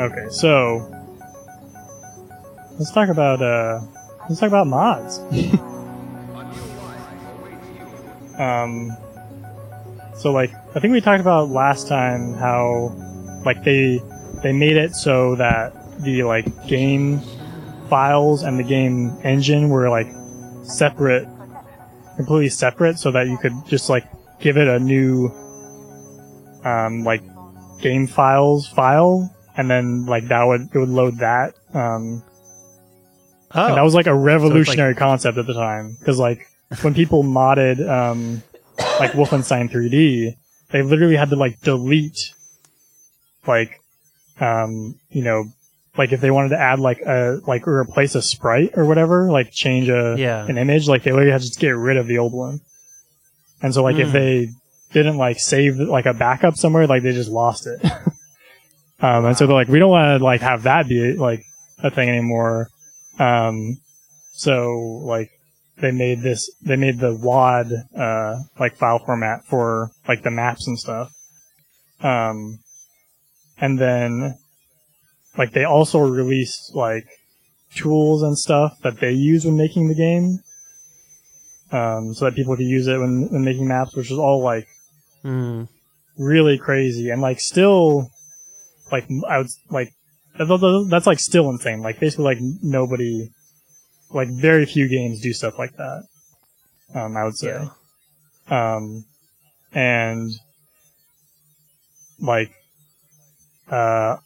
Okay, so let's talk about uh let's talk about mods. um so like I think we talked about last time how like they they made it so that the like game files and the game engine were like separate completely separate so that you could just like give it a new um like game files file and then like that would it would load that um Oh, and that was like a revolutionary concept at the time because like when people modded um like Wolfenstein 3D they literally had to like delete like um you know like if they wanted to add like a like or replace a sprite or whatever like change a Yeah. an image like they literally had to just get rid of the old one and so like if Mm. they didn't like save like a backup somewhere like they just lost it. Um and so they're like we don't want to like have that be like a thing anymore. Um so like they made this they made the wad uh like file format for like the maps and stuff. Um and then like they also released like tools and stuff that they use when making the game. Um so that people could use it when, when making maps which is all like Mm. really crazy and like still like I would like that- that- that's like still insane. Like basically like nobody like very few games do stuff like that. Um I would say. Yeah. Um and like uh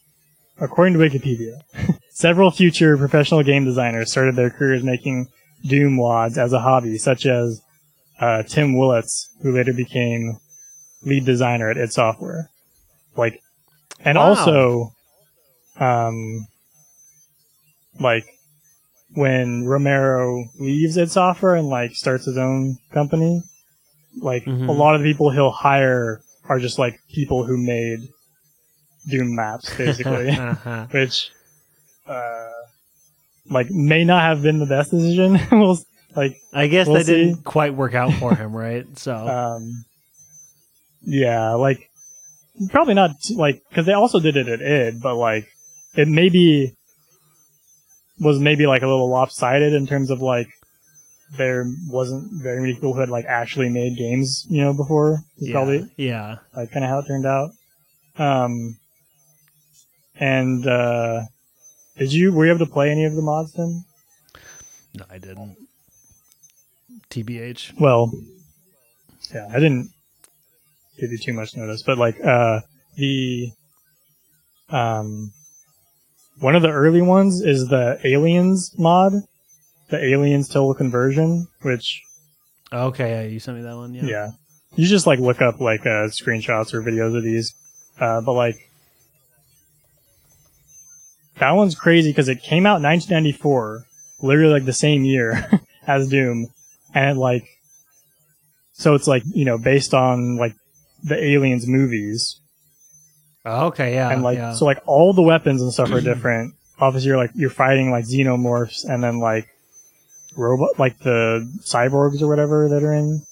according to Wikipedia, several future professional game designers started their careers making Doom wads as a hobby, such as uh, Tim Willits, who later became lead designer at id Software. Like, and Wow. also, um, like when Romero leaves id Software and like starts his own company, like Mhm. a lot of the people he'll hire are just like people who made Doom maps, basically, Uh-huh. which, uh, like may not have been the best decision. we'll, like, I guess We'll that see. didn't quite work out for him, right? So um, yeah, like probably not like because they also did it at id, but like it maybe was maybe like a little lopsided in terms of like there wasn't very many people who had like actually made games, you know, before. Yeah, probably yeah. like kind of how it turned out. Um, and uh, did you were you able to play any of the mods then? No, I didn't. TBH. Well, yeah, I didn't give you too much notice, but like uh the um one of the early ones is the Aliens mod, the Aliens Total Conversion, which Okay, yeah, you sent me that one. Yeah. yeah, you just like look up like uh, screenshots or videos of these, uh, but like that one's crazy because it came out in 1994, literally like the same year as Doom, and it, like so it's like you know based on like the Aliens movies, Oh, okay, yeah. and like yeah. so like all the weapons and stuff are different. Obviously, you're like you're fighting like xenomorphs, and then like robot like the cyborgs or whatever that are in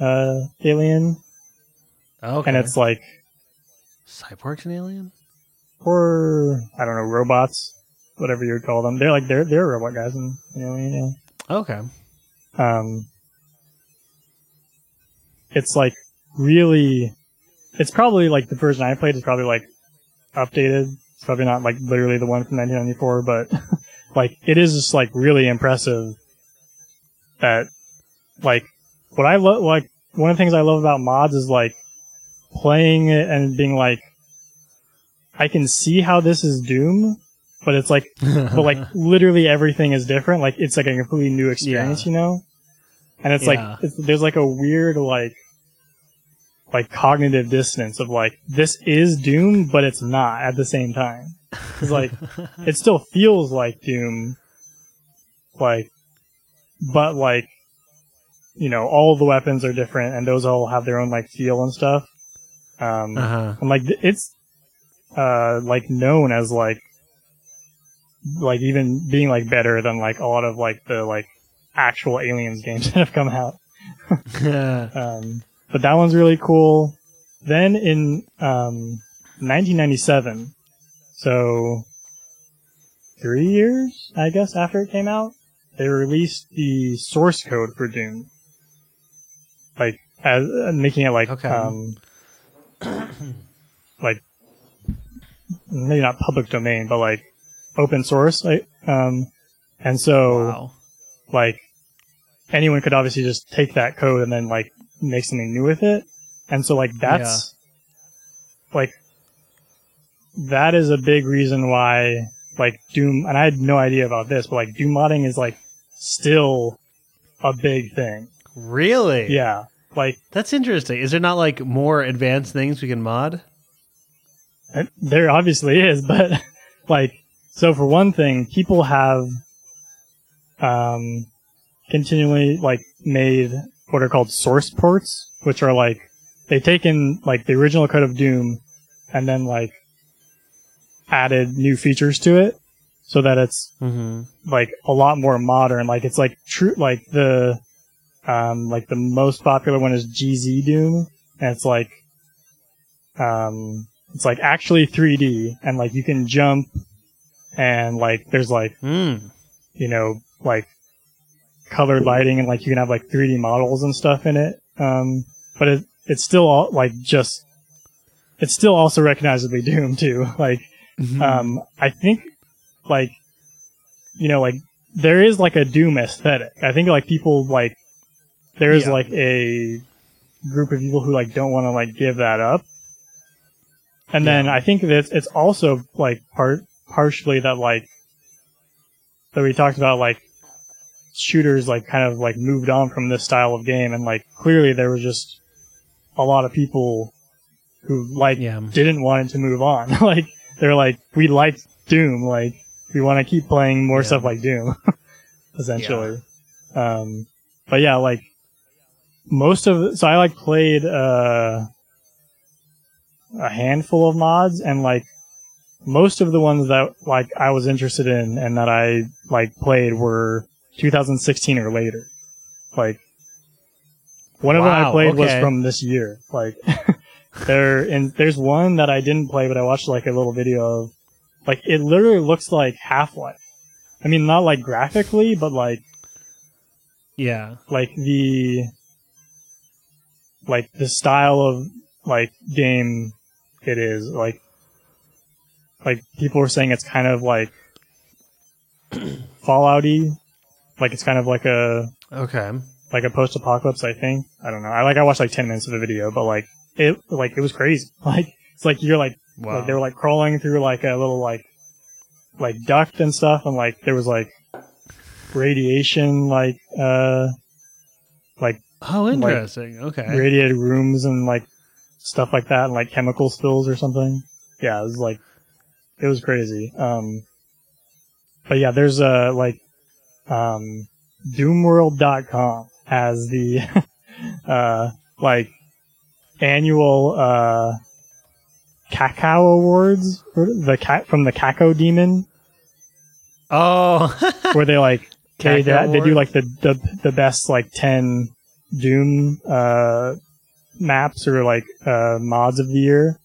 uh Alien, okay. and it's like Cyborgs and Alien. or I don't know robots, whatever you would call them. They're like they're they're robot guys in, in Alien. Okay. Um, it's like really, it's probably like the version I played is probably like updated. It's probably not like literally the one from 1994, but like it is just like really impressive that like what I love like one of the things I love about mods is like playing it and being like I can see how this is Doom, but it's like but like literally everything is different. Like it's like a completely new experience, you know. And it's Yeah. like it's, there's like a weird like like cognitive dissonance of like this is Doom, but it's not at the same time. It's like it still feels like Doom, like, but like you know all the weapons are different and those all have their own like feel and stuff. Um, uh-huh. and like it's uh like known as like like even being like better than like a lot of like the like actual aliens games that have come out um but that one's really cool then in um, 1997, so three years, I guess, after it came out, they released the source code for Doom, like as uh, making it like Okay. um, like maybe not public domain, but like open source. Like, um, and so Wow. like anyone could obviously just take that code and then like make something new with it. And so like that's like that is a big reason why like Doom and I had no idea about this, but like Doom modding is like still a big thing. Really? Yeah. Like That's interesting. Is there not like more advanced things we can mod? Uh, There obviously is, but like, so for one thing, people have, um, continually like made what are called source ports, which are like, they take in like the original code of Doom and then like added new features to it so that it's Mm-hmm. like a lot more modern. Like it's like true, like the, um, like the most popular one is GZ Doom, and it's like, um, it's like actually 3D, and like you can jump, and like there's like Mm. you know like colored lighting, and like you can have like 3D models and stuff in it. Um, but it it's still all like just, it's still also recognizably Doom too. Like Mm-hmm. um, I think, like, you know, like there is like a Doom aesthetic. I think like people like there is Yeah. like a group of people who like don't want to like give that up. And then I think that it's, it's also like part partially that like that we talked about like shooters like kind of like moved on from this style of game and like clearly there was just a lot of people who like Yeah. didn't want it to move on. like they're like, we like Doom, like we want to keep playing more Yeah. stuff like Doom, essentially. Um, but yeah, like most of so I like played uh, a handful of mods and like most of the ones that like I was interested in and that I like played were 2016 or later. Like one of them I Wow, played was from this year. Like there and there's one that I didn't play but I watched like a little video of like it literally looks like Half-Life. I mean not like graphically but like Yeah. like the like the style of like game it is like like people were saying it's kind of like fallouty like it's kind of like a Okay. like a post-apocalypse i think i don't know i like i watched like 10 minutes of the video but like it like it was crazy like it's like you're like Wow. like they were like crawling through like a little like like duct and stuff and like there was like radiation like uh like oh, interesting. okay. radiated rooms and like stuff like that and like chemical spills or something yeah it was like it was crazy um but yeah there's a like um doomworld.com has the uh like annual uh Cacowards the cat from the Cacodemon. Oh. where they like they, Cacao they, they do like the, the the best like 10 doom uh maps or like uh mods of the year.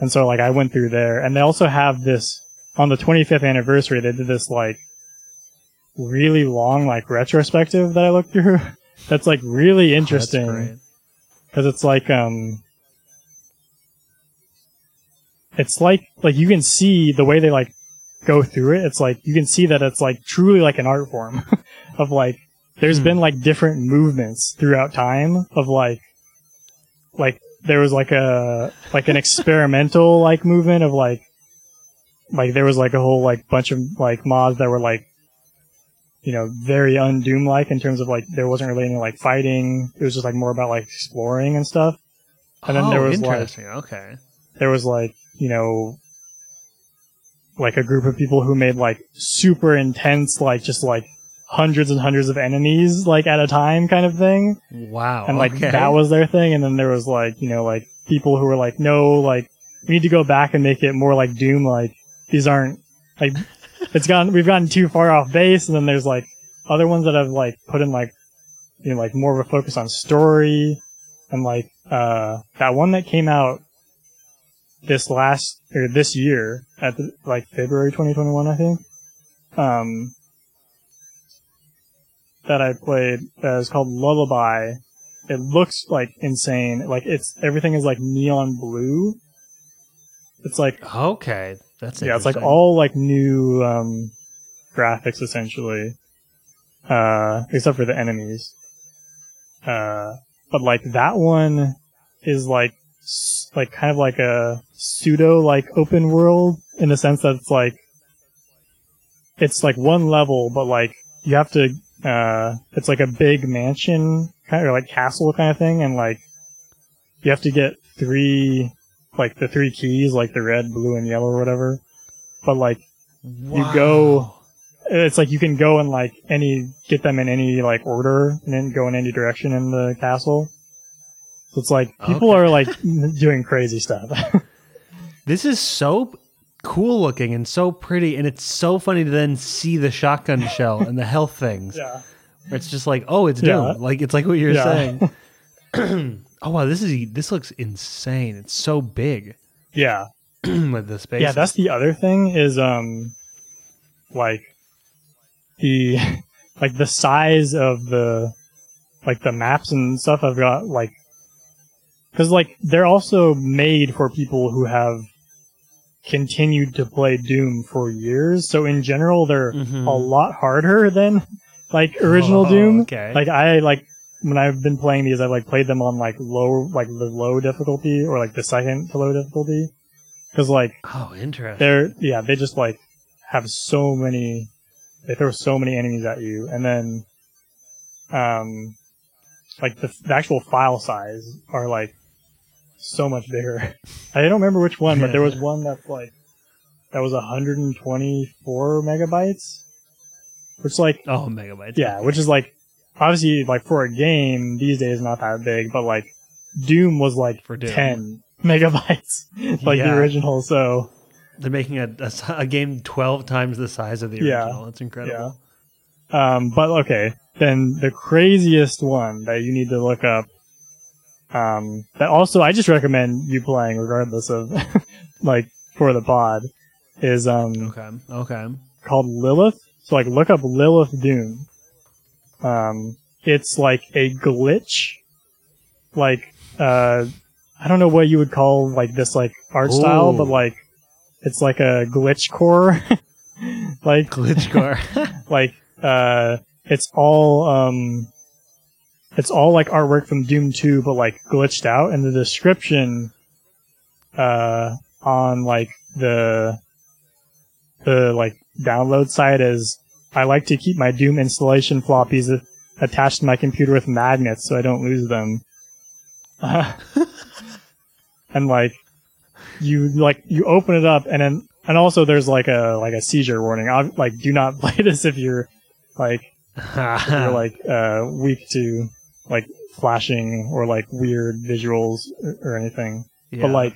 And so like i went through there. And they also have this on the 25th anniversary they did this like really long like retrospective that i looked through. That's like really Oh, interesting. because it's like um it's like like you can see the way they like go through it. It's like you can see that it's like truly like an art form of like there's Hmm. been like different movements throughout time of like like there was like a like an experimental like movement of like like there was like a whole like bunch of like mods that were like you know very undoom like in terms of like there wasn't really any like fighting it was just like more about like exploring and stuff And then oh, there was, like- interesting. okay. there was like you know like a group of people who made like super intense like just like hundreds and hundreds of enemies like at a time kind of thing Wow. and like okay. that was their thing and then there was like you know like people who were like no like we need to go back and make it more like doom like these aren't like it's gone we've gotten too far off base and then there's like other ones that have like put in like you know like more of a focus on story and like uh, that one that came out this last or this year at the, like February 2021, I think. Um, that I played uh, is called Lullaby. It looks like insane. Like it's everything is like neon blue. It's like Okay, that's yeah, it's like all like new um, graphics essentially, uh, except for the enemies. Uh, but like that one is like like kind of like a pseudo like open world in the sense that it's like it's like one level, but like you have to. Uh, it's like a big mansion kind of or like castle kind of thing, and like you have to get three like the three keys, like the red, blue, and yellow or whatever. But like you go- it's like you can go and like any get them in any like order and then go in any direction in the castle. So it's like people Okay. are like doing crazy stuff. This is so cool looking and so pretty, and it's so funny to then see the shotgun shell and the health things. yeah. It's just like, oh, it's Yeah. Doom. Like it's like what you're Yeah. saying. oh wow, this is this looks insane. It's so big Yeah. with the space. Yeah, that's the other thing is um like the like the size of the like the maps and stuff I've got like cuz like they're also made for people who have continued to play Doom for years. So in general they're Mhm. a lot harder than like original Oh, Doom. Okay. Like I like when I've been playing these, I've like played them on like low, like the low difficulty or like the second to low difficulty, because like oh, interesting. they're yeah they just like have so many they throw so many enemies at you and then um like the, the actual file size are like so much bigger i don't remember which one but there was one that's like that was 124 megabytes which like oh, megabytes. yeah which is like obviously like for a game these days not that big but like doom was like For Doom. 10 megabytes like the original so They're making a a game twelve times the size of the Yeah. original. That's incredible. Um, but okay, then the craziest one that you need to look up, um, that also I just recommend you playing regardless of, like, for the pod, is, um, Okay. Okay. called Lilith. So like, look up Lilith Doom. Um, it's like a glitch, like, uh, I don't know what you would call, like, this, like, art style, but like, it's like a glitch core. like, Glitch core. like uh it's all um it's all like artwork from Doom 2 but like glitched out and the description uh on like the the like download site is I like to keep my Doom installation floppies attached to my computer with magnets so I don't lose them. and like you like you open it up and then and also there's like a like a seizure warning. i like do not play this if you're like if you're like uh weak to like flashing or like weird visuals or, or anything. Yeah. But like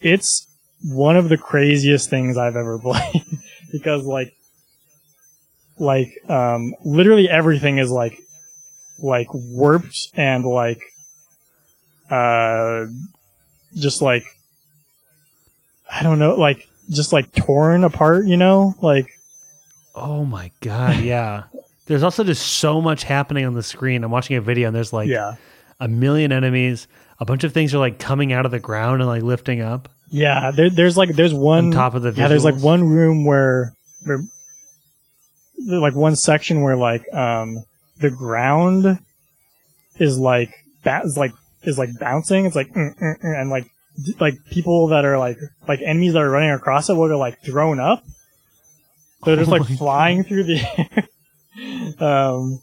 it's one of the craziest things I've ever played because like like um literally everything is like like warped and like uh just like I don't know like just like torn apart, you know? Like Oh my god, yeah. There's also just so much happening on the screen. I'm watching a video and there's like yeah. a million enemies. A bunch of things are like coming out of the ground and like lifting up Yeah, there, there's like there's one on top of the yeah. There's like one room where, where like one section where like um the ground is like that is like is like bouncing. It's like mm, mm, mm, and like d- like people that are like like enemies that are running across it will get like thrown up. So they're just Oh like flying through the air. um,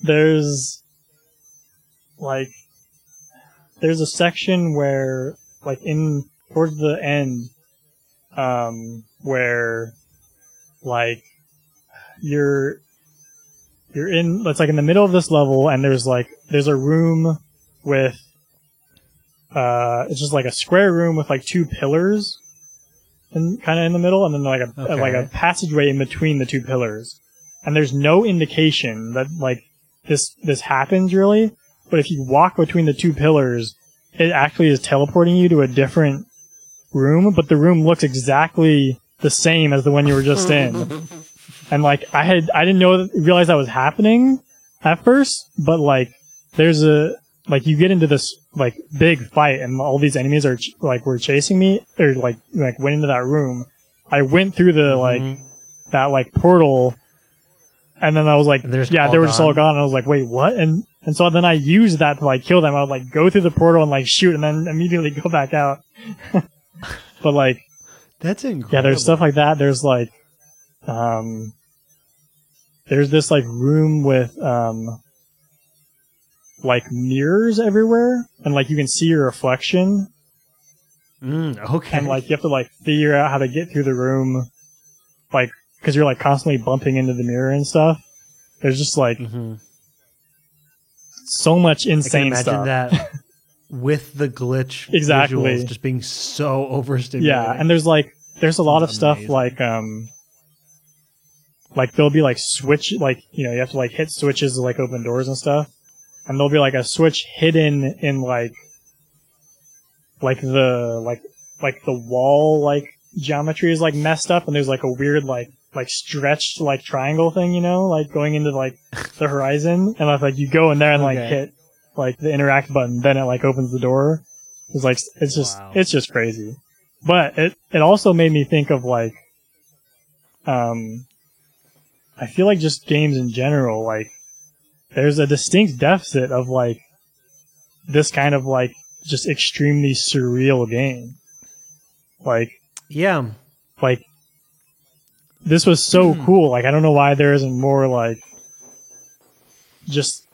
there's like there's a section where like in towards the end um where like you're you're in it's like in the middle of this level and there's like there's a room with uh it's just like a square room with like two pillars and kind of in the middle and then like a Okay. like a passageway in between the two pillars and there's no indication that like this this happens really but if you walk between the two pillars, it actually is teleporting you to a different room, but the room looks exactly the same as the one you were just in. And like I had, I didn't know, realize that was happening at first, but like there's a, like you get into this like big fight and all these enemies are ch- like were chasing me or like like went into that room. I went through the like Mhm. that like portal, and then I was like, And yeah, they were just all gone. gone. And I was like, wait, what? And and so then I used that to like kill them. I would like go through the portal and like shoot, and then immediately go back out. but like, That's incredible. yeah, there's stuff like that. There's like, um, there's this like room with um, like mirrors everywhere, and like you can see your reflection, Mm, okay. and like you have to like figure out how to get through the room, like because you're like constantly bumping into the mirror and stuff. There's just like Mhm. so much I can insane imagine stuff. that with the glitch Exactly. visuals just being so overstimulated. Yeah, and there's like there's a lot of Sounds stuff like um like there'll be like switch like you know you have to like hit switches to like open doors and stuff, and there'll be like a switch hidden in like like the like like the wall like geometry is like messed up, and there's like a weird like like stretched like triangle thing you know like going into like the horizon, and if like you go in there and like Okay. hit like the interact button, then it like opens the door. It's like it's just Wow. it's just crazy. But it it also made me think of like um I feel like just games in general, like there's a distinct deficit of like this kind of like just extremely surreal game. Like yeah. like this was so Hmm. cool. Like I don't know why there isn't more like just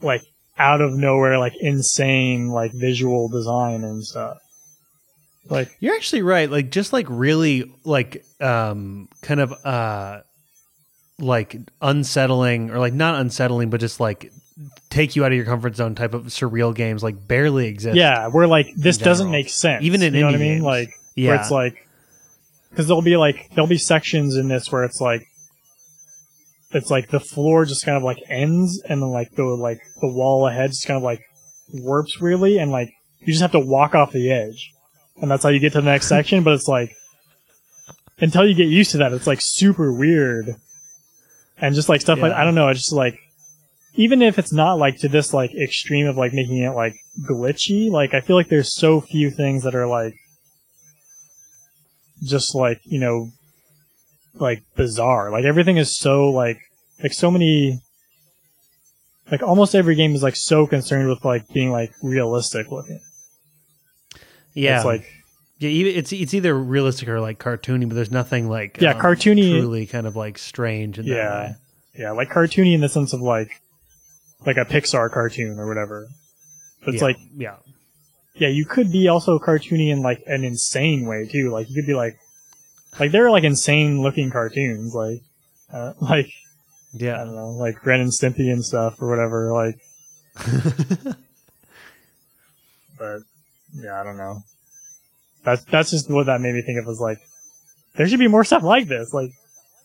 like out of nowhere like insane like visual design and stuff. Like You're actually right. Like just like really like um kind of uh like unsettling or like not unsettling but just like take you out of your comfort zone type of surreal games like barely exist. yeah, we're like this doesn't make sense. Even in you know what I mean? games. Like Yeah. where it's like because there'll be like there'll be sections in this where it's like it's like the floor just kind of like ends and then like the like the wall ahead just kind of like warps really and like you just have to walk off the edge and that's how you get to the next section but it's like until you get used to that it's like super weird and just like stuff like i don't know it's just like even if it's not like to this like extreme of like making it like glitchy like i feel like there's so few things that are like just like you know like bizarre. Like everything is so like like so many like almost every game is like so concerned with like being like realistic looking. Yeah. it's like yeah, it's it's either realistic or like cartoony, but there's nothing like Yeah, um, cartoony- truly kind of like strange yeah way. yeah like cartoony in the sense of like like a pixar cartoon or whatever but it's Yeah, like yeah. yeah you could be also cartoony in like an insane way too like you could be like like there are like insane looking cartoons like uh, like yeah, I don't know, like Ren and Stimpy and stuff or whatever. Like, but yeah, I don't know. That's that's just what that made me think of. Was like, there should be more stuff like this. Like,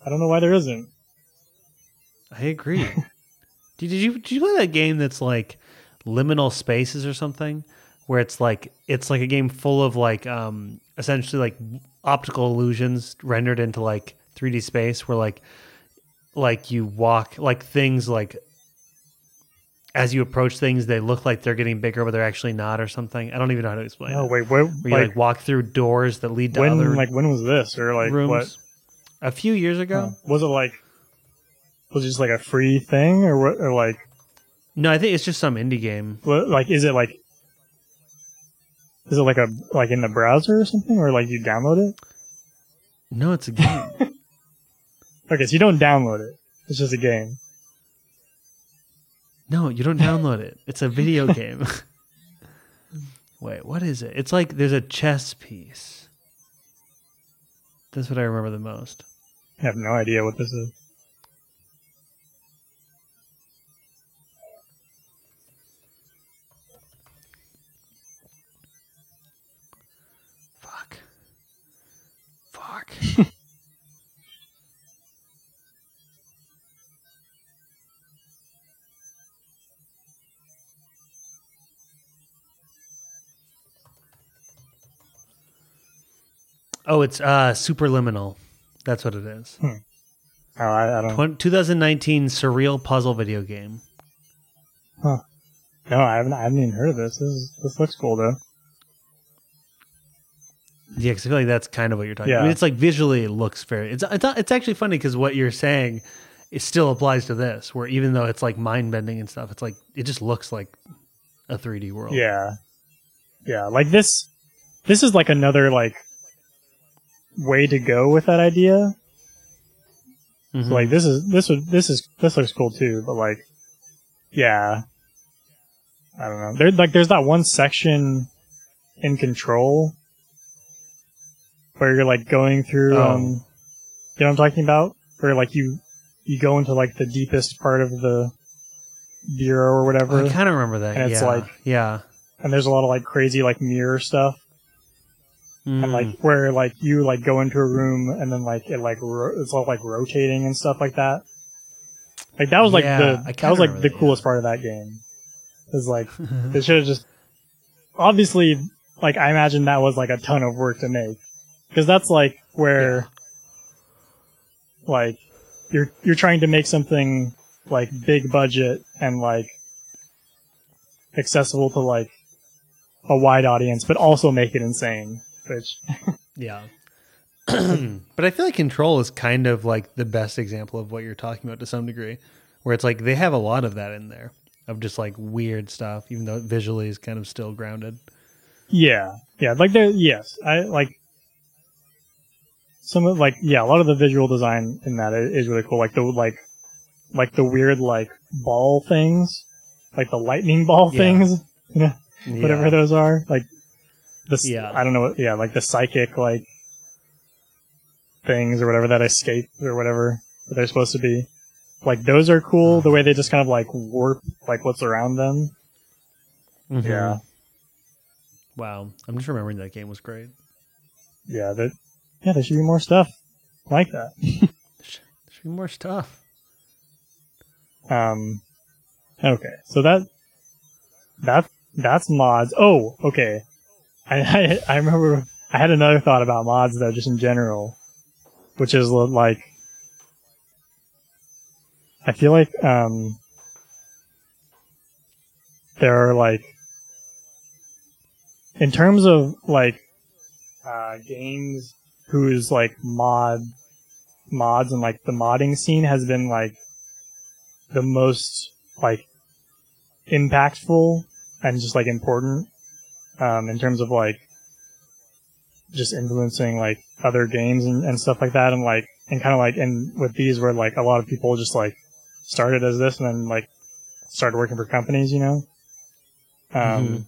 I don't know why there isn't. I agree. did, did you did you play that game that's like liminal spaces or something, where it's like it's like a game full of like um essentially like optical illusions rendered into like 3D space, where like like you walk like things like as you approach things they look like they're getting bigger but they're actually not or something. I don't even know how to explain Oh it. wait, what? Where you Like, like walk through doors that lead to when? other Like when was this? Or like rooms. what? A few years ago. was it like? Was it just like a free thing, or what? Or like, No, I think it's just some indie game. what, like is it like? Is it like a like in the browser or something, or like you download it? No, it's a game. Okay, so you don't download it. It's just a game. No, you don't download it. It's a video game. Wait, what is it? It's like there's a chess piece. That's what I remember the most. I have no idea what this is. Fuck. Fuck. Oh, it's uh, Superliminal. That's what it is. Oh, I, I don't. Twen- 2019 surreal puzzle video game. Huh. No, I haven't. I haven't even heard of this. This is, this looks cool though. Yeah, 'cause I feel like that's kind of what you're talking. I Yeah. mean, it's like visually it looks very. It's it's it's actually funny because what you're saying, it still applies to this. Where even though it's like mind bending and stuff, it's like it just looks like a 3D world. Yeah, yeah. Like this. This is like another like way to go with that idea. Mhm. So, like this is this would this is this looks cool too. But like, yeah. I don't know. There like there's that one section in Control where you're like going through. Oh. um You know what I'm talking about? Where like you you go into like the deepest part of the bureau or whatever. I kind of remember that. And it's yeah. like- yeah, and there's a lot of like crazy like mirror stuff and Mm. like where like you like go into a room and then like it like ro- it's all like rotating and stuff like that. Like that was like Yeah, the I that was like the that, coolest part of that game. Is like they should have just obviously like i imagine that was like a ton of work to make. Because that's like where like you're you're trying to make something like big budget and like accessible to like a wide audience but also make it insane which Yeah. but I feel like Control is kind of like the best example of what you're talking about to some degree, where it's like they have a lot of that in there of just like weird stuff, even though it visually is kind of still grounded. Yeah, yeah, like there. Yes, I like some of like yeah, a lot of the visual design in that is really cool. Like the like like the weird like ball things, like the lightning ball Yeah. things, you know, whatever Yeah. those are. Like this, Yeah. I don't know. what Yeah, like the psychic like things or whatever that escape or whatever that they're supposed to be. Like those are cool. The way they just kind of like warp like what's around them. Mhm. Yeah, Wow. I'm just remembering that game was great. yeah. That yeah, there should be more stuff like that. There should be more stuff. Um, okay, so that that that's mods. Oh, okay. I, I I remember I had another thought about mods though, just in general, which is like I feel like um there are like in terms of like uh games whose like mod mods and like the modding scene has been like the most like impactful and just like important um, in terms of like just influencing like other games and, and stuff like that and like and kind of like and with these where like a lot of people just like started as this and then like started working for companies you know um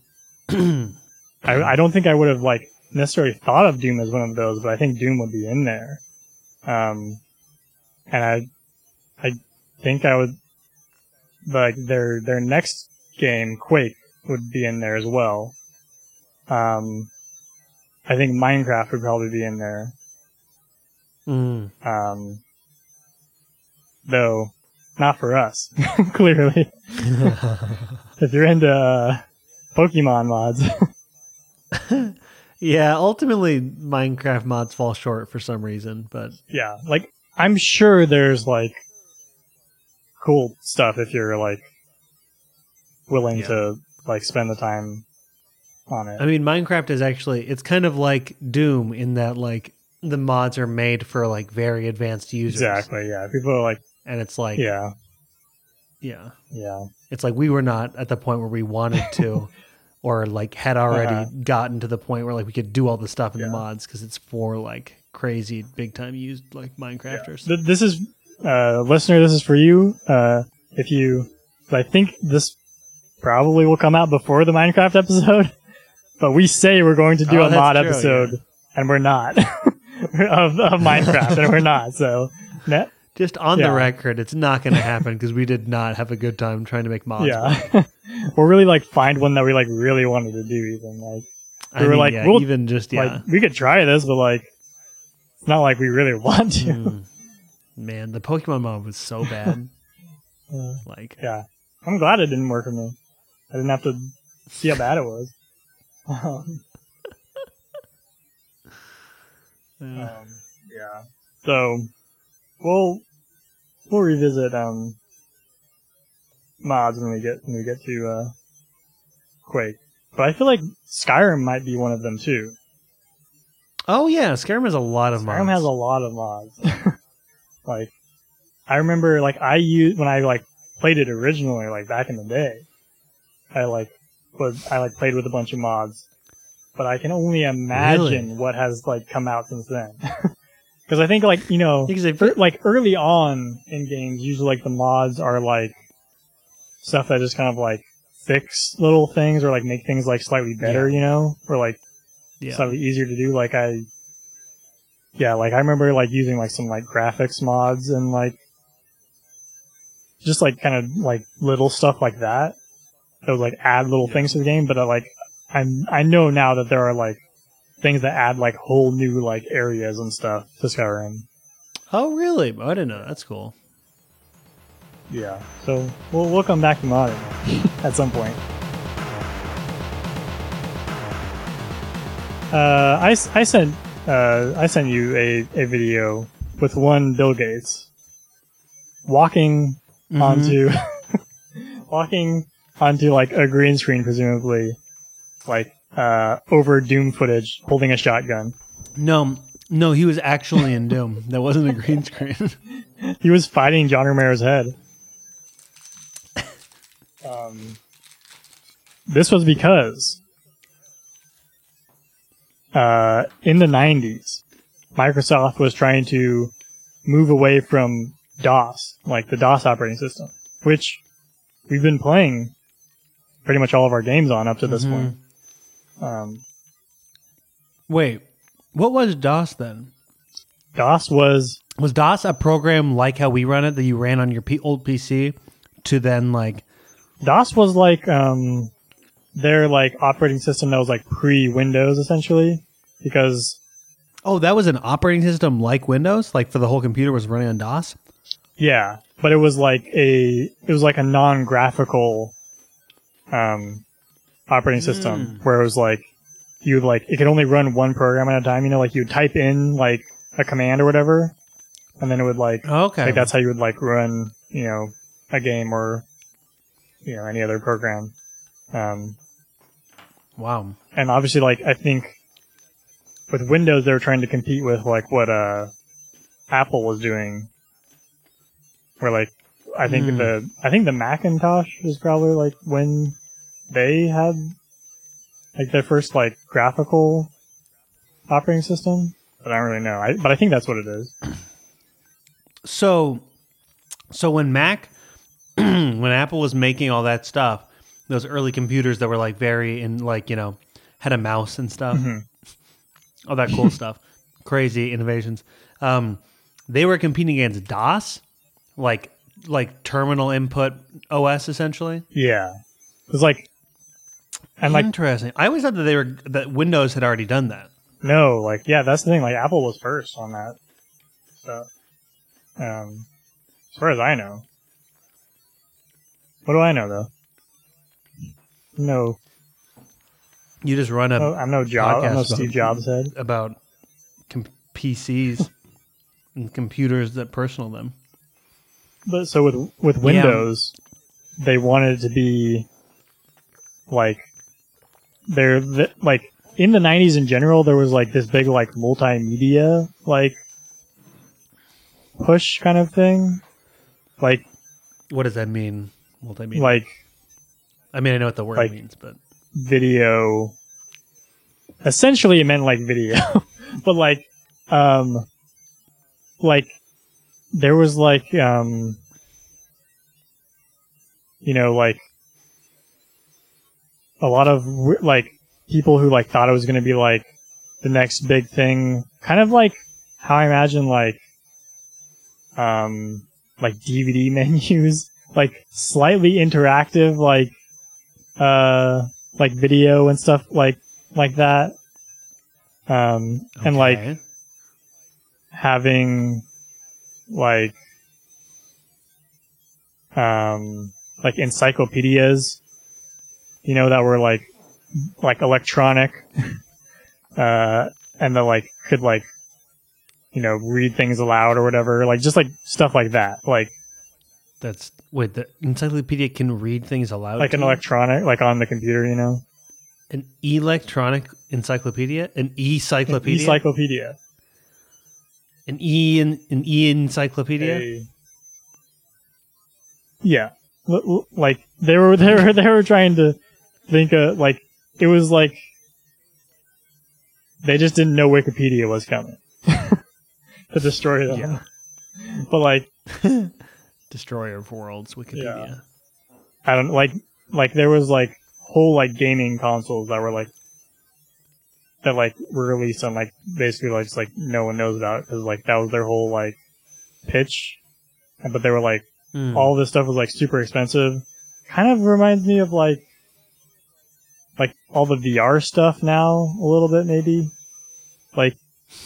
I, I don't think I would have like necessarily thought of Doom as one of those, but I think Doom would be in there. Um, and I, I think I would like their their next game, Quake, would be in there as well. Um, I think Minecraft would probably be in there. Mm. Um, though not for us, clearly. If you're into uh, Pokemon mods, yeah, ultimately Minecraft mods fall short for some reason, but yeah, like I'm sure there's like cool stuff if you're like willing Yeah. to like spend the time on it. I mean Minecraft is actually it's kind of like Doom in that like the mods are made for like very advanced users. exactly. Yeah. People are like, And it's like yeah, yeah. yeah, It's like we were not at the point where we wanted to or like had already Uh-huh. gotten to the point where like we could do all the stuff in Yeah. the mods because it's for like crazy big time used like Minecrafters. Th- this is uh, listener. This is for you. Uh, if you, I think this probably will come out before the Minecraft episode, but we say we're going to do Oh, a mod true, episode, yeah. and we're not of, of Minecraft, and we're not. So, Just on Yeah. the record, it's not going to happen because we did not have a good time trying to make mods. yeah, we'll really like find one that we like really wanted to do. Even like, I We were mean, like, yeah, we'll- even just yeah. like we could try this, but like, it's not like we really want to. Mm. Man, the Pokemon mod was so bad. Like, yeah, I'm glad it didn't work for me. I didn't have to see how bad it was. Um, Yeah. Um, yeah. So we'll we'll revisit um mods when we get when we get to uh Quake. But I feel like Skyrim might be one of them too. Oh yeah, Skyrim has a lot of mods. Skyrim has a lot of mods. like I remember like I used when I like played it originally, like back in the day. I like was I like played with a bunch of mods. But I can only imagine Really? what has like come out since then. Because I think like you know Because er- like early on in games, usually like the mods are like stuff that just kind of like fix little things or like make things like slightly better, you know, or like yeah. slightly easier to do. Like I, yeah, like I remember like using like some like graphics mods and like just like kind of like little stuff like that. That would like add little Yeah. things to the game, but uh, like I'm I know now that there are like things that add like whole new like areas and stuff to Skyrim. Oh really? I didn't know. That's cool. Yeah. So we'll we'll come back to modding at some point. Uh, I, I sent uh, I sent you a, a video with one Bill Gates walking Mm-hmm. onto walking onto like a green screen, presumably, like uh, over Doom footage, holding a shotgun. No, no, he was actually in Doom. That wasn't a green screen. He was fighting John Romero's head. Um, this was because uh, in the 90s, Microsoft was trying to move away from DOS, like the DOS operating system, which we've been playing pretty much all of our games on up to this Mhm. point. Um, Wait, what was DOS then? DOS was Was DOS a program like how we run it that you ran on your P- old PC to then like? DOS was like um, their like operating system that was like pre Windows essentially, because Oh, that was an operating system like Windows, like for the whole computer was running on DOS. yeah, but it was like a it was like a non graphical um, operating system where it was like you like it could only run one program at a time. You know, like you would type in like a command or whatever, and then it would like Okay, like that's how you would like run you know a game or you know any other program. Um, wow. and obviously like I think with Windows they were trying to compete with like what uh Apple was doing where like I think Hmm. the I think the Macintosh was probably like when they had like their first like graphical operating system but I don't really know I, but I think that's what it is So, so when Mac, when Apple was making all that stuff, those early computers that were like very in like you know had a mouse and stuff, Mhm. all that cool stuff, crazy innovations. Um, they were competing against DOS, like like terminal input OS essentially. yeah it was like and like Interesting. I always thought that they were that Windows had already done that. No, like yeah, that's the thing. Like Apple was first on that So, Um, as far as I know. What do I know though? No, You just run a no I'm no Job. I'm no Steve Jobs head. about com- PCs and computers that personal them. But so with with Yeah. Windows, they wanted it to be like they're th- like in the 90s in general. There was like this big like multimedia like push kind of thing, like What does that mean? Multimedia. like I mean, I know what the word like- means, but video. Essentially, it meant like video, but like, um, like there was like, um, you know, like a lot of like people who like thought it was going to be like the next big thing, kind of like how I imagine like, um, like DVD menus, like slightly interactive, like, uh, like video and stuff like like that. Um, and like having like um like encyclopedias, you know, that were like like electronic, uh, and that like could like you know, read things aloud or whatever. Like just like stuff like that. Like That's wait, the encyclopedia can read things aloud. like an you? electronic, like on the computer, you know, an electronic encyclopedia, an e-cyclopedia, encyclopedia. an e an e encyclopedia. A- yeah, like they were they were they were trying to think like it was like they just didn't know Wikipedia was coming to destroy them. Yeah. But like Destroyer of Worlds, Wikipedia. I don't like like there was like whole like gaming consoles that were like that like were released on like basically like just like no one knows about because like that was their whole like pitch, but they were like Hmm. all this stuff was like super expensive. Kind of reminds me of like like all the VR stuff now a little bit maybe. Like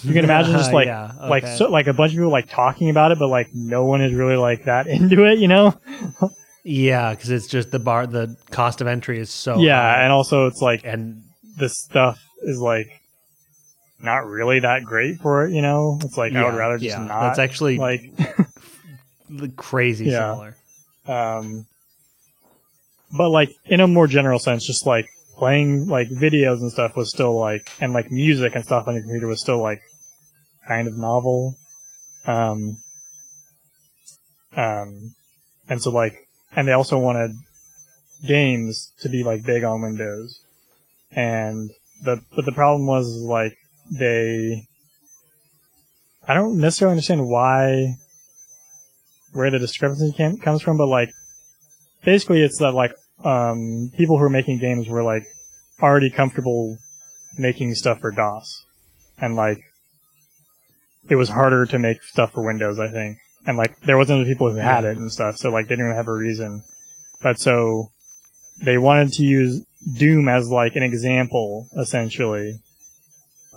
you can imagine just like Yeah, like so like a bunch of people like talking about it, but like no one is really like that into it, you know? yeah, because it's just the bar. The cost of entry is so yeah, high. and also it's like and the stuff is like not really that great for it, you know? It's like I would rather just yeah, not That's actually like the crazy Yeah. similar. um but like in a more general sense just like playing like videos and stuff was still like and like music and stuff on your computer was still like kind of novel. Um um and so like and they also wanted games to be like big on windows. And the but the problem was like they i don't necessarily understand why where the discrepancy came, comes from but like basically it's that like um people who are making games were like already comfortable making stuff for dos. And like it was harder to make stuff for windows i think. And like there wasn't the people who had it and stuff so like they didn't have a reason. But so they wanted to use Doom as like an example, essentially,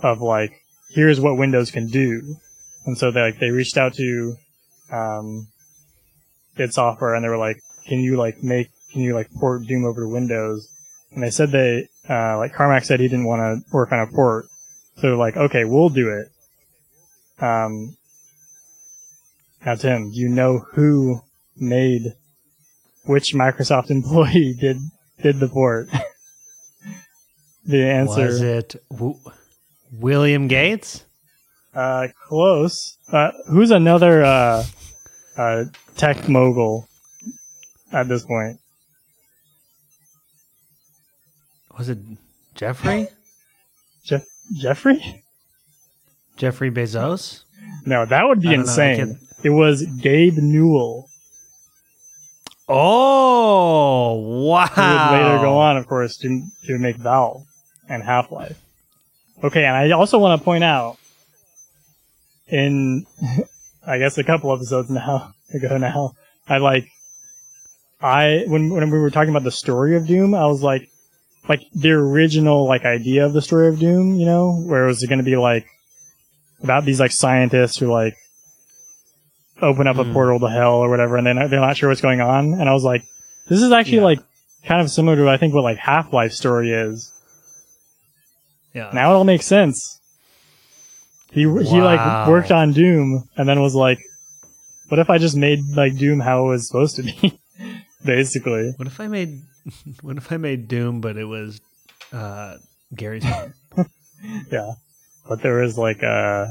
of like here's what Windows can do, and so they like they reached out to um, id Software and they were like, can you like make can you like port Doom over to Windows? And they said they uh, like Carmack said he didn't want to work on a port, so like, okay, we'll do it. Um, now Tim, do you know who made which Microsoft employee did did the port? the answer, Was it w- William Gates? uh, close. Uh, who's another uh, uh, tech mogul at this point? Was it Jeffrey? Jeff Jeffrey? Jeffrey Bezos? No, that would be I don't know, insane. It was Gabe Newell. Oh wow! Who would later go on, of course, to to make Valve and Half Life. Okay, and I also want to point out in I guess a couple episodes now ago now, I like I when when we were talking about the story of Doom, I was like like the original like idea of the story of Doom, you know, where it was going to be like about these like scientists who like open up a Hmm. portal to hell or whatever, and then they're not sure what's going on. And I was like, this is actually Yeah. like kind of similar to I think what like Half Life story is. Yeah. Now it all makes sense. He he like worked on Doom and then was like, what if I just made like Doom how it was supposed to be? Basically, What if I made what if I made Doom but it was uh Garry's Mod? yeah. But there was like uh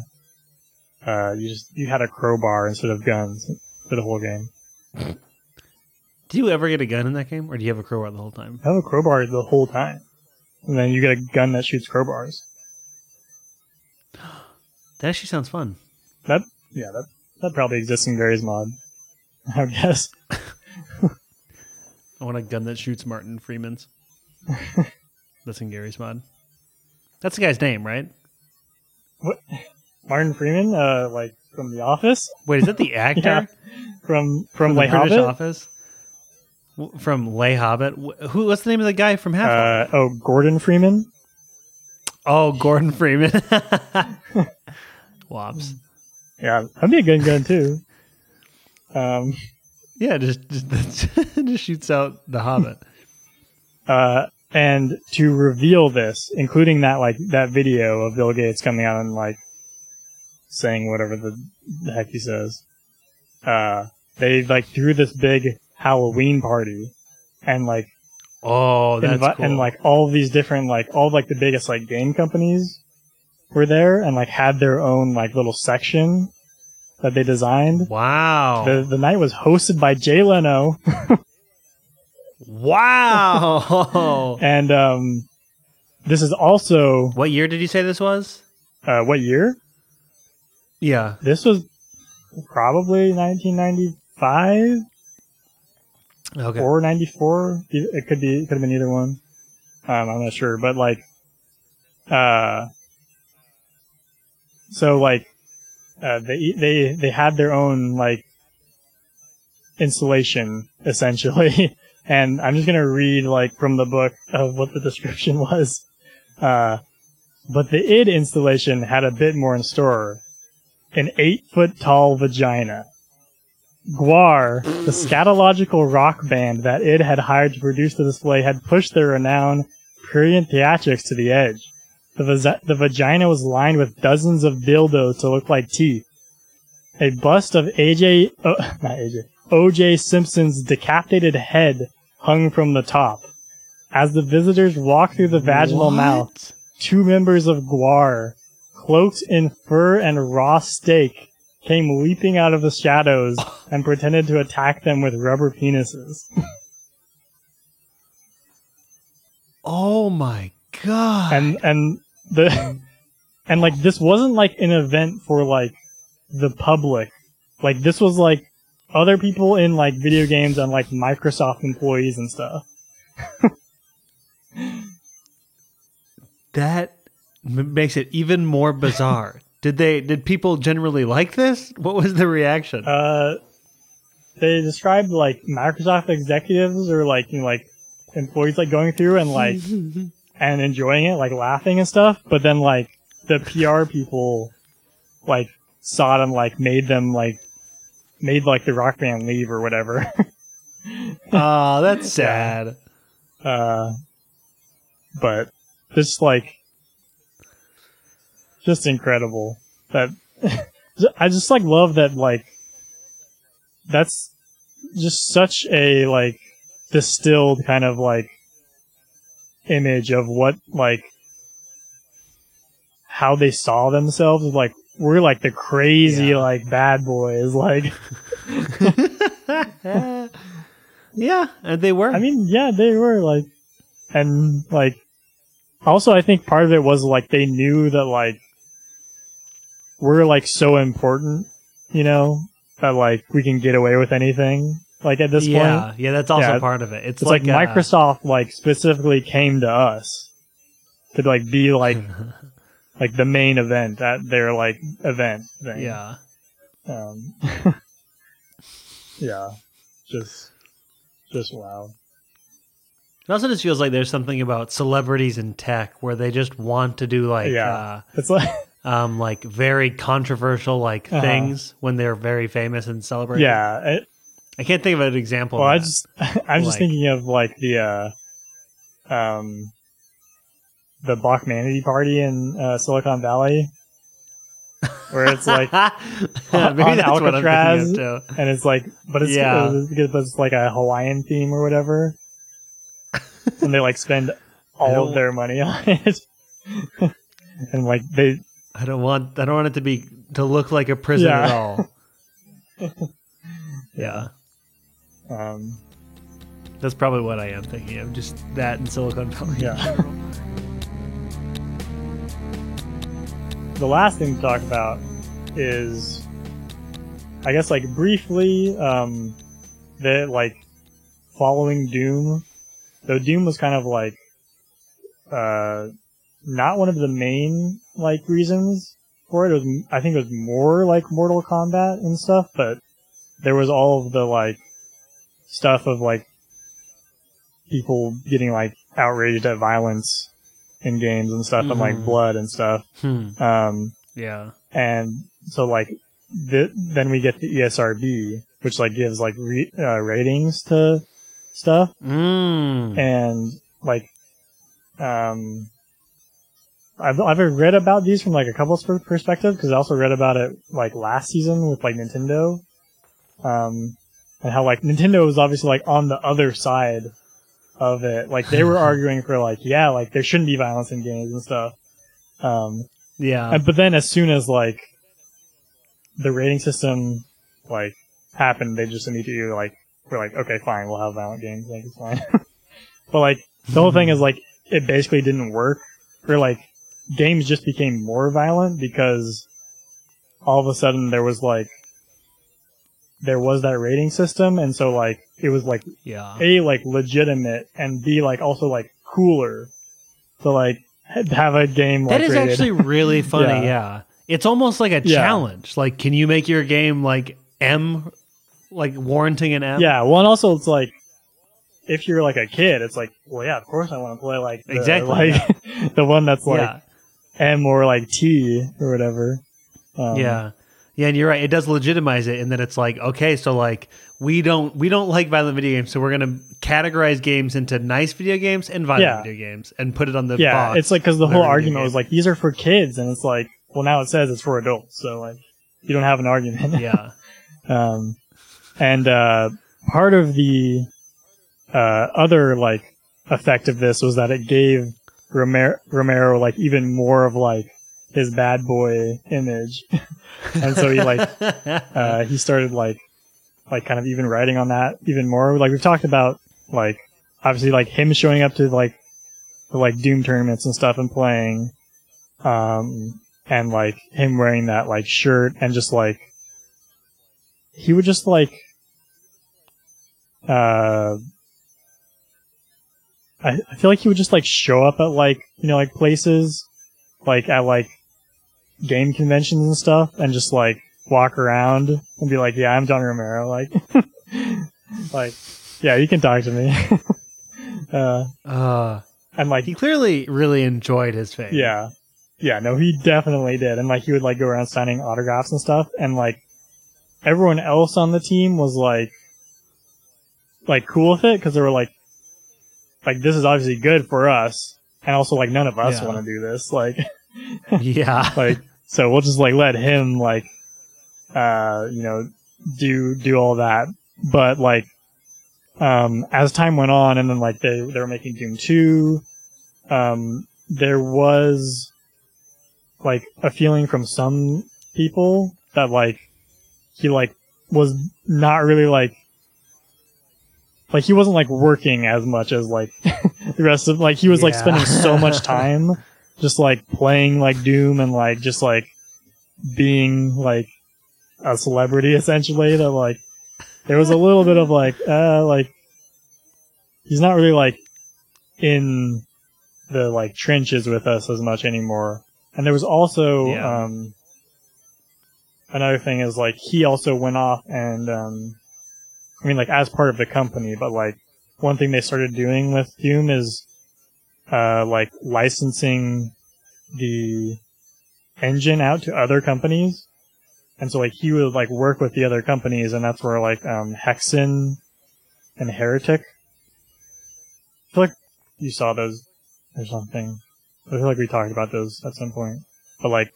uh you just you had a crowbar instead of guns for the whole game. Do you ever get a gun in that game or do you have a crowbar the whole time? I have a crowbar the whole time, and then you get a gun that shoots crowbars. That actually sounds fun. That yeah that that probably exists in Garry's Mod. I would guess. I want a gun that shoots Martin Freeman's. That's in Garry's Mod. That's the guy's name, right? What? Martin Freeman, uh, like from The Office, Wait, is that the actor Yeah. from from, the Lay British Hobbit. Office? From Lay Hobbit. Who? What's the name of the guy from Half? Uh, oh, Gordon Freeman. oh, Gordon Freeman. Wops. Yeah, that'd be a good gun too. Um, Yeah, just just, just shoots out the Hobbit. uh, and to reveal this, including that like that video of Bill Gates coming out and like saying whatever the, the heck he says. Uh, they like threw this big Halloween party, and like Oh, that's invi- cool. and like all of these different like all like the biggest like game companies were there and like had their own like little section that they designed. wow, The the night was hosted by Jay Leno wow. and um this is also what year did you say this was? uh what year? Yeah. This was probably 1995 Okay. or 94. It could be it could have been either one. Um, I'm not sure, but like, uh, so like, uh, they they they had their own like installation essentially, and I'm just gonna read like from the book of what the description was. Uh, but the id installation had a bit more in store. An eight foot tall vagina. GWAR, the scatological rock band that id had hired to produce the display, had pushed their renowned prurient theatrics to the edge. The, the vagina was lined with dozens of dildos to look like teeth. A bust of AJ, oh, not AJ, OJ Simpson's decapitated head hung from the top. As the visitors walked through the vaginal What? mouth, two members of GWAR, cloaked in fur and raw steak, came leaping out of the shadows and pretended to attack them with rubber penises. Oh my god. and and the and like this wasn't like an event for like the public. Like this was like other people in like video games and like Microsoft employees and stuff. that m- makes it even more bizarre. did they? Did people generally like this? What was the reaction? Uh, they described like Microsoft executives or like you know, like employees like going through and like and enjoying it, like laughing and stuff. But then like the PR people like saw it and like made them like made like the rock band leave or whatever. oh, that's sad. uh, but just like just incredible that I just like love that like that's just such a like distilled kind of like image of what like how they saw themselves like we're like the crazy Yeah. like bad boys like yeah, and they were. I mean, yeah, they were like, and like, also I think part of it was like they knew that like we're like so important, you know, that like we can get away with anything. Like at this yeah, point, yeah, that's also Yeah, part of it. It's, it's like, uh, Microsoft like specifically came to us to like be like like the main event at their like event thing. yeah, Um, yeah, just just wow. it also just feels like there's something about celebrities in tech where they just want to do like, Yeah. It's like. uh, um, like very controversial like Uh-huh. things when they're very famous and celebrated. Yeah, it, I can't think of an example. Well, of I just I'm just thinking of like the uh, um, the Bachmanity party in uh, Silicon Valley, where it's like, yeah, maybe on that's what Alcatraz. too. and it's like, but it's Yeah. uh, because it's like a Hawaiian theme or whatever, and they like spend all of their money on it, and like they I don't want I don't want it to be to look like a prison Yeah. at all. yeah. Um, That's probably what I am thinking of. Just that and Silicon Valley. Yeah. the last thing to talk about is I guess like briefly um the like following Doom though Doom was kind of like uh not one of the main like reasons for it. It was I think it was more like Mortal Kombat and stuff, but there was all of the like stuff of like people getting like outraged at violence in games and stuff and like Mhm. blood and stuff. Hmm. Um Yeah. and so like th- then we get the ESRB, which like gives like re- uh, ratings to stuff, Mm. and like um I've I've read about these from like a couple of perspectives because I also read about it like last season with like Nintendo, um, and how like Nintendo was obviously like on the other side of it. Like they were arguing for like yeah, like there shouldn't be violence in games and stuff. Um, Yeah. and- but then as soon as like the rating system like happened, they just immediately like were like, okay, fine, we'll have violent games, like it's fine. but like the whole thing is like it basically didn't work, or like games just became more violent because all of a sudden there was like there was that rating system, and so like it was like yeah. a like legitimate and b like also like cooler to like have a game like That is rated. actually really funny. Yeah. yeah. It's almost like a Yeah. challenge. Like, can you make your game like M, like warranting an M? Yeah, well, and also it's like if you're like a kid, it's like, well, yeah, of course I want to play like the, Exactly, like the one that's like yeah. M or like T or whatever. Um, yeah. Yeah, and you're right. It does legitimize it, and then it's like, okay, so like we don't we don't like violent video games, so we're gonna categorize games into nice video games and violent Yeah. video games, and put it on the yeah. box. It's like because the whole argument was like these are for kids, and it's like, well, now it says it's for adults, so like you don't have an argument. yeah, Um, and uh, part of the uh, other like effect of this was that it gave Romero, Romero like even more of like his bad boy image, and so he like uh, he started like like kind of even writing on that even more. Like we've talked about like obviously like him showing up to like the like Doom tournaments and stuff and playing, um, and like him wearing that like shirt and just like he would just like uh I, I feel like he would just like show up at like you know like places like at like game conventions and stuff and just like walk around and be like yeah i'm John romero like like yeah you can talk to me uh uh, and like he clearly really enjoyed his fame. yeah. Yeah, no, he definitely did. And like he would like go around signing autographs and stuff and like everyone else on the team was like like cool with it because they were like like this is obviously good for us and also like none of us Yeah. want to do this like yeah, like so we'll just like let him like uh you know do do all that. But like um as time went on and then like they they were making doom 2 um there was like a feeling from some people that like he like was not really like like he wasn't like working as much as like the rest of like he was like spending so much time just like playing like Doom and like just like being like a celebrity essentially that like there was a little bit of like uh like he's not really like in the like trenches with us as much anymore. And there was also Yeah. um another thing is like he also went off and um I mean like as part of the company, but like one thing they started doing with Doom is uh like licensing the engine out to other companies. And so like he would like work with the other companies and that's where like um Hexen and Heretic I feel like you saw those or something. I feel like we talked about those at some point. But like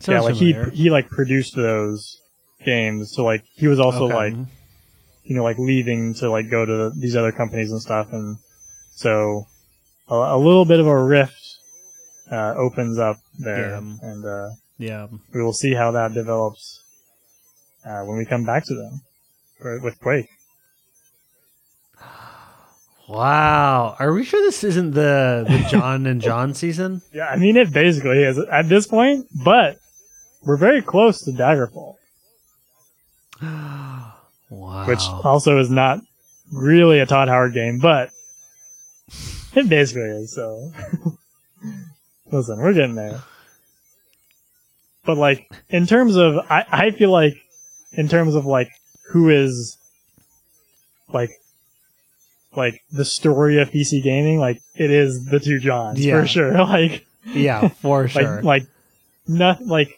yeah, Sounds like he he like produced those games. So like he was also Okay. like you know like leaving to like go to these other companies and stuff, and so a, a little bit of a rift uh, opens up there, Yeah. and uh, yeah. we will see how that develops uh, when we come back to them with Quake. Wow. Are we sure this isn't the the John and John season? Yeah, I mean it basically is at this point, but we're very close to Daggerfall, wow. which also is not really a Todd Howard game, but it basically is. So listen, we're getting there. But like in terms of, I I feel like in terms of like who is like like the story of PC gaming, like it is the two Johns Yeah. for sure. Like yeah, for sure. like not like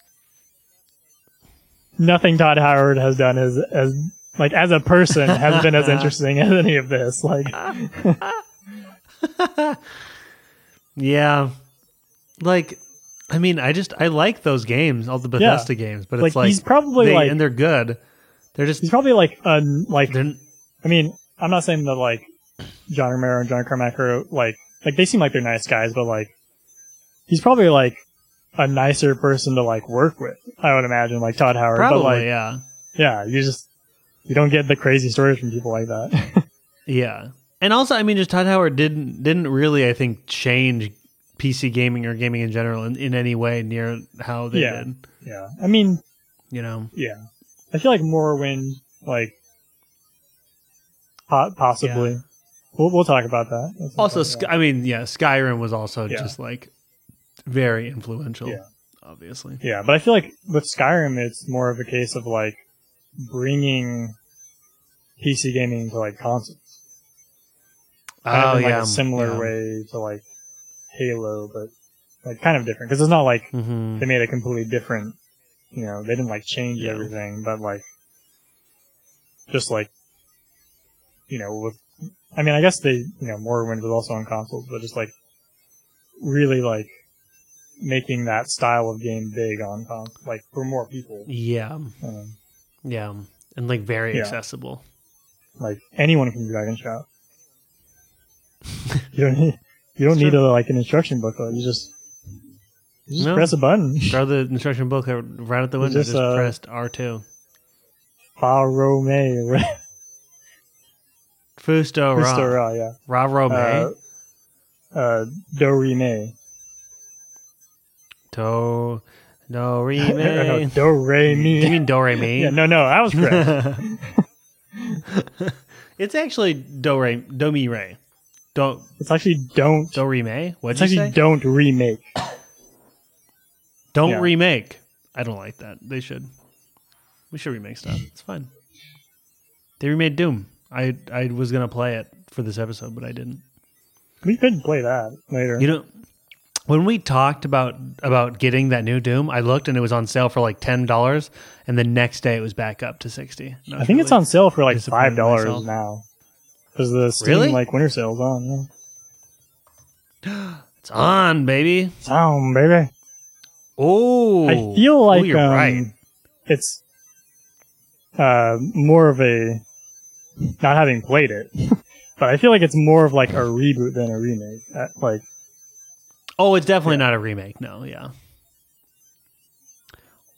nothing Todd Howard has done as as like as a person has been as interesting as any of this. Like yeah. Like I mean, I just I like those games, all the Bethesda games, but like, it's like he's probably they, like and they're good. They're just he's probably like un like I mean, I'm not saying that like John Romero and John Carmack are like like they seem like they're nice guys, but like he's probably like a nicer person to like work with. I would imagine, like Todd Howard. probably but like, yeah, yeah, you just you don't get the crazy stories from people like that. yeah. And also, I mean, just Todd Howard didn't didn't really, I think, change PC gaming or gaming in general in, in any way near how they Yeah. did. yeah, I mean, You know, yeah, I feel like Morrowind, like po- possibly. We'll we'll talk about that. Also, Sky, I mean, yeah, Skyrim was also Yeah. just like very influential. Yeah. obviously. Yeah, but I feel like with Skyrim, it's more of a case of like bringing PC gaming to like consoles. Kind of Oh in, like yeah, a similar yeah. way to like Halo, but like kind of different because it's not like Mhm. they made a completely different. You know, they didn't like change Yeah. everything, but like just like you know with. I mean, I guess they you know Morrowind was also on consoles, but just like really like making that style of game big on cons like for more people. Yeah, Um, yeah, and like very accessible. like anyone can do Dragon Shout. You don't need you don't need a, like an instruction booklet. You just you just No. press a button. Throw the instruction book right out the window. just, Just, uh, pressed R two. Faro May. Fusto Ra. Fusto Ra, yeah. Ra Ro Uh, uh, Do Re Me. Do Do Re no, Me. Do Re you Mi. mean Do Re Mi? Yeah, no, no, I was correct. it's actually Do Re Do Mi Re. Do it's actually don't. Don't remake. What'd It's you actually say? don't remake. Don't yeah. remake. I don't like that. They should. We should remake stuff. It's fine. They remade Doom. I I was gonna play it for this episode, but I didn't. We could play that later. You know, when we talked about about getting that new Doom, I looked and it was on sale for like ten dollars, and the next day it was back up to sixty. I was think it's on sale for like five dollars now. Because the Steam Really? like winter sale's on. Yeah. It's on, baby. It's on, baby. Oh, I feel like you're um, right. it's uh, more of a not having played it, but I feel like it's more of like a reboot than a remake. Uh, like Oh, it's definitely not a remake. No, yeah.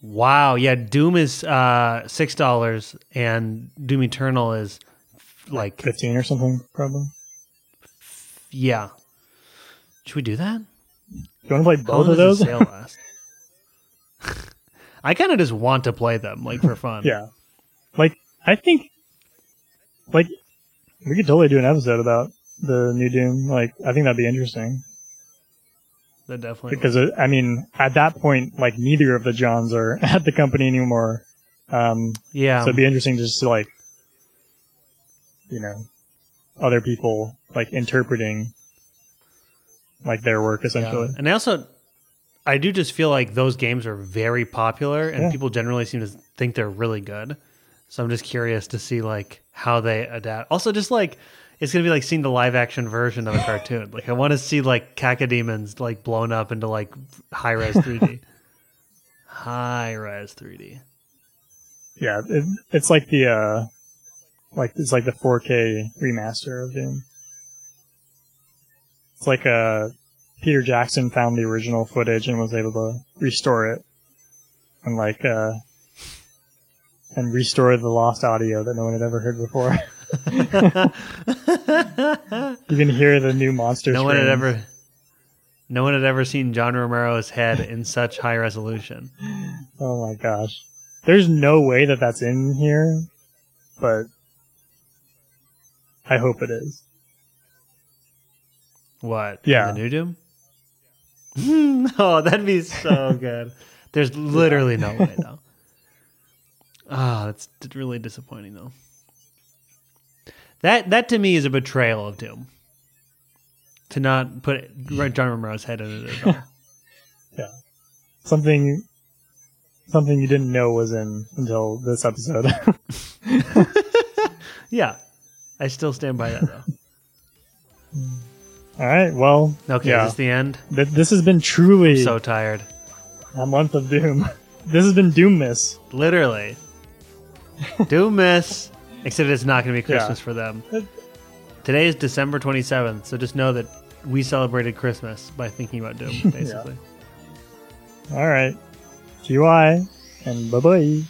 Wow, yeah. Doom is uh, six dollars, and Doom Eternal is like fifteen or something, probably. yeah. Should we do that? You want to play both of those? sale last? I kind of just want to play them, like for fun. yeah, like I think, like we could totally do an episode about the new Doom. Like I think that'd be interesting. that definitely. because uh, I mean, at that point, like neither of the Johns are at the company anymore. Um, yeah, so it'd be interesting just to like, you know, other people like interpreting like their work yeah. essentially. and I also, I do just feel like those games are very popular, and Yeah. people generally seem to think they're really good. So I'm just curious to see like how they adapt. Also, just like it's gonna be like seeing the live action version of a cartoon. like I want to see like cacodemons like blown up into like high res 3D. high res 3D. Yeah, it, it's like the uh, like it's like the 4K remaster of Doom. It's like uh, Peter Jackson found the original footage and was able to restore it, and like uh, and restore the lost audio that no one had ever heard before. you can hear the new monster. no one had ever no one had ever seen John Romero's head in such high resolution. Oh my gosh. There's no way that that's in here, but I hope it is. What? Yeah. The new Doom? oh, that'd be so good. There's literally no way though. Ah, that's really disappointing though. That that to me is a betrayal of Doom. To not put John Romero's head in it at all. Something, something you didn't know was in until this episode. yeah. I still stand by that though. All right. Well, Okay, Yeah. is this the end? th- this has been truly So tired. A month of doom. This has been Doom Miss. Literally. doom miss. Except it's not going to be Yeah. Christmas for them. Today is December 27th, so just know that we celebrated Christmas by thinking about Doom, basically. All right. GY and bye bye.